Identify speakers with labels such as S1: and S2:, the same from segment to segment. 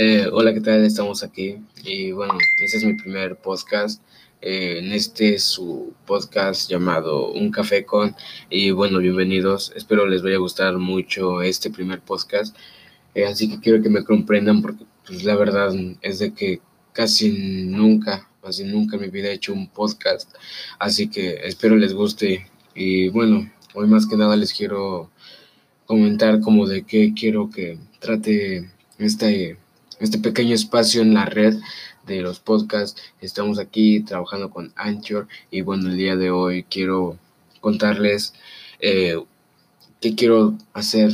S1: Eh, hola, ¿qué tal? Estamos aquí. Y bueno, este es mi primer podcast. Eh, en este es su podcast llamado Un Café con. Y bueno, bienvenidos. Espero les vaya a gustar mucho este primer podcast. Eh, así que quiero que me comprendan porque pues, la verdad es de que casi nunca, casi nunca en mi vida he hecho un podcast. Así que espero les guste. Y bueno, hoy más que nada les quiero comentar como de qué quiero que trate este este pequeño espacio en la red de los podcasts. Estamos aquí trabajando con Anchor y bueno, el día de hoy quiero contarles eh, qué quiero hacer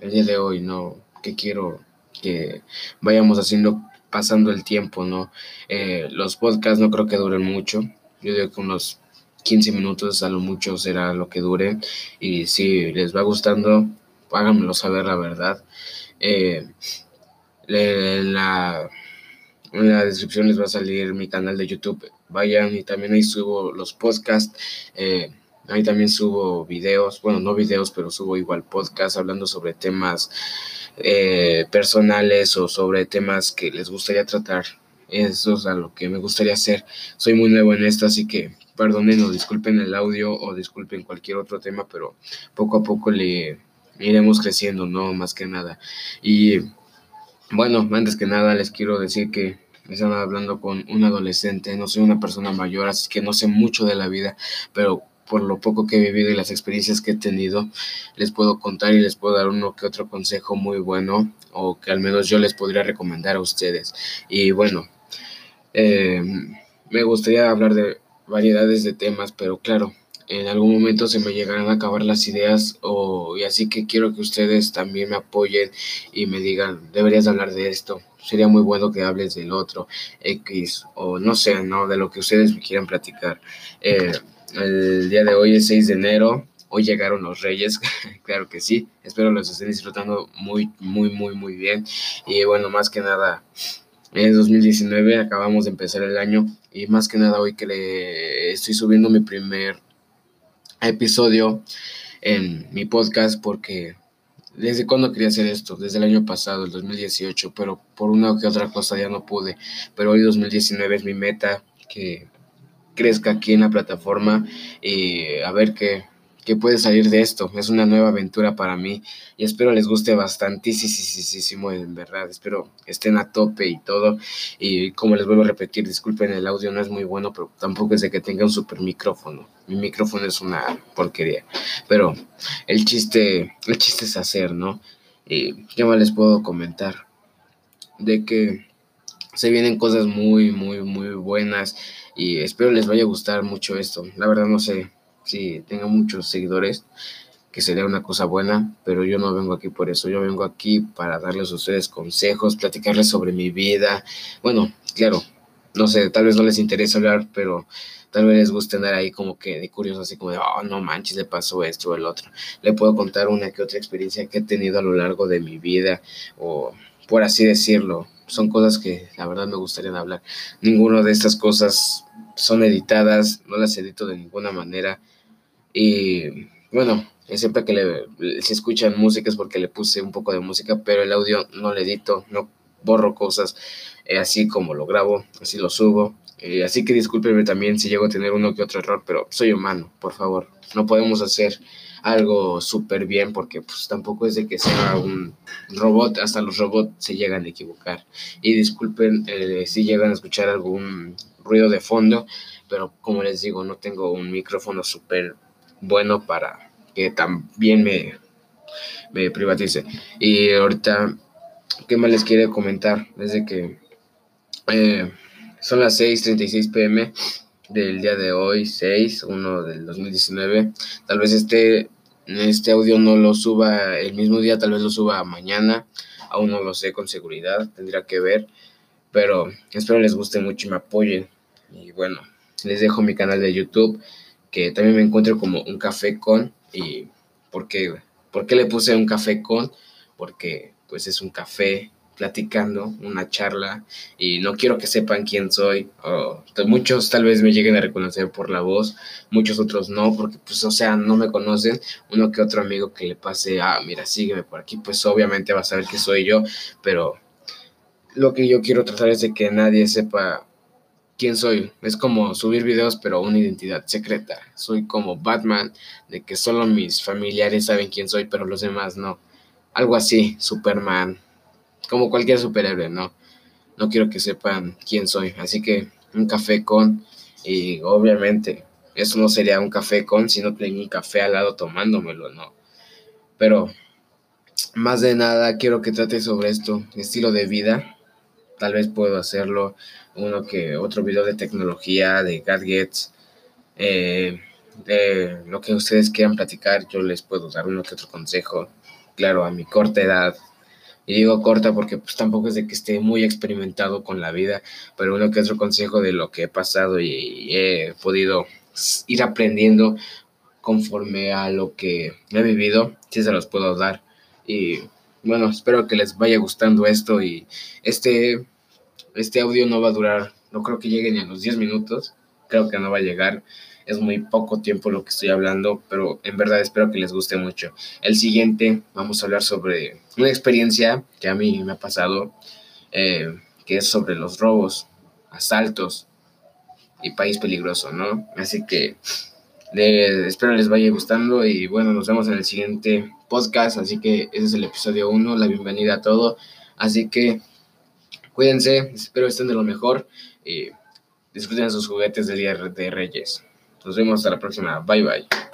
S1: el día de hoy, ¿no? ¿Qué quiero que vayamos haciendo pasando el tiempo, ¿no? Eh, los podcasts no creo que duren mucho. Yo digo que unos 15 minutos a lo mucho será lo que dure. Y si les va gustando, háganmelo saber la verdad. Eh, en la, en la descripción les va a salir mi canal de YouTube. Vayan y también ahí subo los podcasts. Eh, ahí también subo videos, bueno, no videos, pero subo igual podcasts hablando sobre temas eh, personales o sobre temas que les gustaría tratar. Eso es a lo que me gustaría hacer. Soy muy nuevo en esto, así que perdonen o disculpen el audio o disculpen cualquier otro tema, pero poco a poco le iremos creciendo, ¿no? Más que nada. Y bueno, antes que nada les quiero decir que están hablando con un adolescente, no soy una persona mayor, así que no sé mucho de la vida, pero por lo poco que he vivido y las experiencias que he tenido, les puedo contar y les puedo dar uno que otro consejo muy bueno o que al menos yo les podría recomendar a ustedes. Y bueno, eh, me gustaría hablar de variedades de temas, pero claro, en algún momento se me llegarán a acabar las ideas o, y así que quiero que ustedes también me apoyen y me digan, deberías hablar de esto, sería muy bueno que hables del otro, X, o no sé, ¿no? De lo que ustedes me quieran platicar. Eh, el día de hoy es 6 de enero, hoy llegaron los reyes, claro que sí, espero los estén disfrutando muy, muy, muy, muy bien. Y bueno, más que nada, es 2019, acabamos de empezar el año y más que nada hoy que le estoy subiendo mi primer episodio en mi podcast porque desde cuando quería hacer esto, desde el año pasado, el 2018, pero por una que otra cosa ya no pude. Pero hoy 2019 es mi meta, que crezca aquí en la plataforma y a ver qué, que puede salir de esto. Es una nueva aventura para mí y espero les guste bastantísimo, en verdad. Espero estén a tope y todo. Y como les vuelvo a repetir, disculpen, el audio no es muy bueno, pero tampoco es de que tenga un super micrófono. Mi micrófono es una porquería. Pero el chiste, el chiste es hacer, ¿no? Y qué más les puedo comentar. De que se vienen cosas muy, muy, muy buenas y espero les vaya a gustar mucho esto. La verdad no sé si tenga muchos seguidores, que sería una cosa buena, pero yo no vengo aquí por eso, yo vengo aquí para darles a ustedes consejos, platicarles sobre mi vida. Bueno, claro, no sé, tal vez no les interese hablar, pero tal vez les guste andar ahí como que de curioso, así como de, oh, no manches, le pasó esto o el otro. Le puedo contar una que otra experiencia que he tenido a lo largo de mi vida, o por así decirlo, son cosas que la verdad me gustaría hablar. Ninguna de estas cosas son editadas, no las edito de ninguna manera. Y bueno, siempre que le, si escuchan música es porque le puse un poco de música, pero el audio no le edito, no borro cosas, eh, así como lo grabo, así lo subo. Eh, así que discúlpenme también si llego a tener uno que otro error, pero soy humano, por favor. No podemos hacer algo súper bien porque pues tampoco es de que sea un robot, hasta los robots se llegan a equivocar. Y disculpen eh, si llegan a escuchar algún ruido de fondo, pero como les digo, no tengo un micrófono súper bueno para que también me, me privatice. Y ahorita, ¿qué más les quiere comentar? Desde que eh, son las 6:36 pm del día de hoy, 6, 1 del 2019. Tal vez este, este audio no lo suba el mismo día, tal vez lo suba mañana. Aún no lo sé con seguridad, tendría que ver. Pero espero les guste mucho y me apoyen. Y bueno, les dejo mi canal de YouTube que también me encuentro como un café con y ¿por qué, ¿por qué le puse un café con? Porque pues es un café platicando, una charla y no quiero que sepan quién soy. muchos tal vez me lleguen a reconocer por la voz, muchos otros no, porque pues o sea, no me conocen. Uno que otro amigo que le pase, ah, mira, sígueme por aquí, pues obviamente va a saber que soy yo, pero lo que yo quiero tratar es de que nadie sepa quién soy. Es como subir videos, pero una identidad secreta. Soy como Batman, de que solo mis familiares saben quién soy, pero los demás no. Algo así, Superman, como cualquier superhéroe, ¿no? No quiero que sepan quién soy. Así que un café con, y obviamente, eso no sería un café con si no tenía un café al lado tomándomelo, ¿no? Pero más de nada quiero que trate sobre esto, estilo de vida. Tal vez puedo hacerlo uno que otro video de tecnología, de gadgets, eh, de lo que ustedes quieran platicar. Yo les puedo dar uno que otro consejo, claro, a mi corta edad. Y digo corta porque pues tampoco es de que esté muy experimentado con la vida, pero uno que otro consejo de lo que he pasado y he podido ir aprendiendo conforme a lo que he vivido, sí se los puedo dar. Y bueno, espero que les vaya gustando esto y este, este audio no va a durar, no creo que llegue ni a los 10 minutos, creo que no va a llegar. Es muy poco tiempo lo que estoy hablando, pero en verdad espero que les guste mucho. El siguiente vamos a hablar sobre una experiencia que a mí me ha pasado, eh, que es sobre los robos, asaltos y país peligroso, ¿no? Así que espero les vaya gustando y bueno, nos vemos en el siguiente podcast. Así que ese es el episodio 1, la bienvenida a todo. Así que cuídense, espero estén de lo mejor y disfruten sus juguetes del Día de Reyes. Nos vemos hasta la próxima. Bye bye.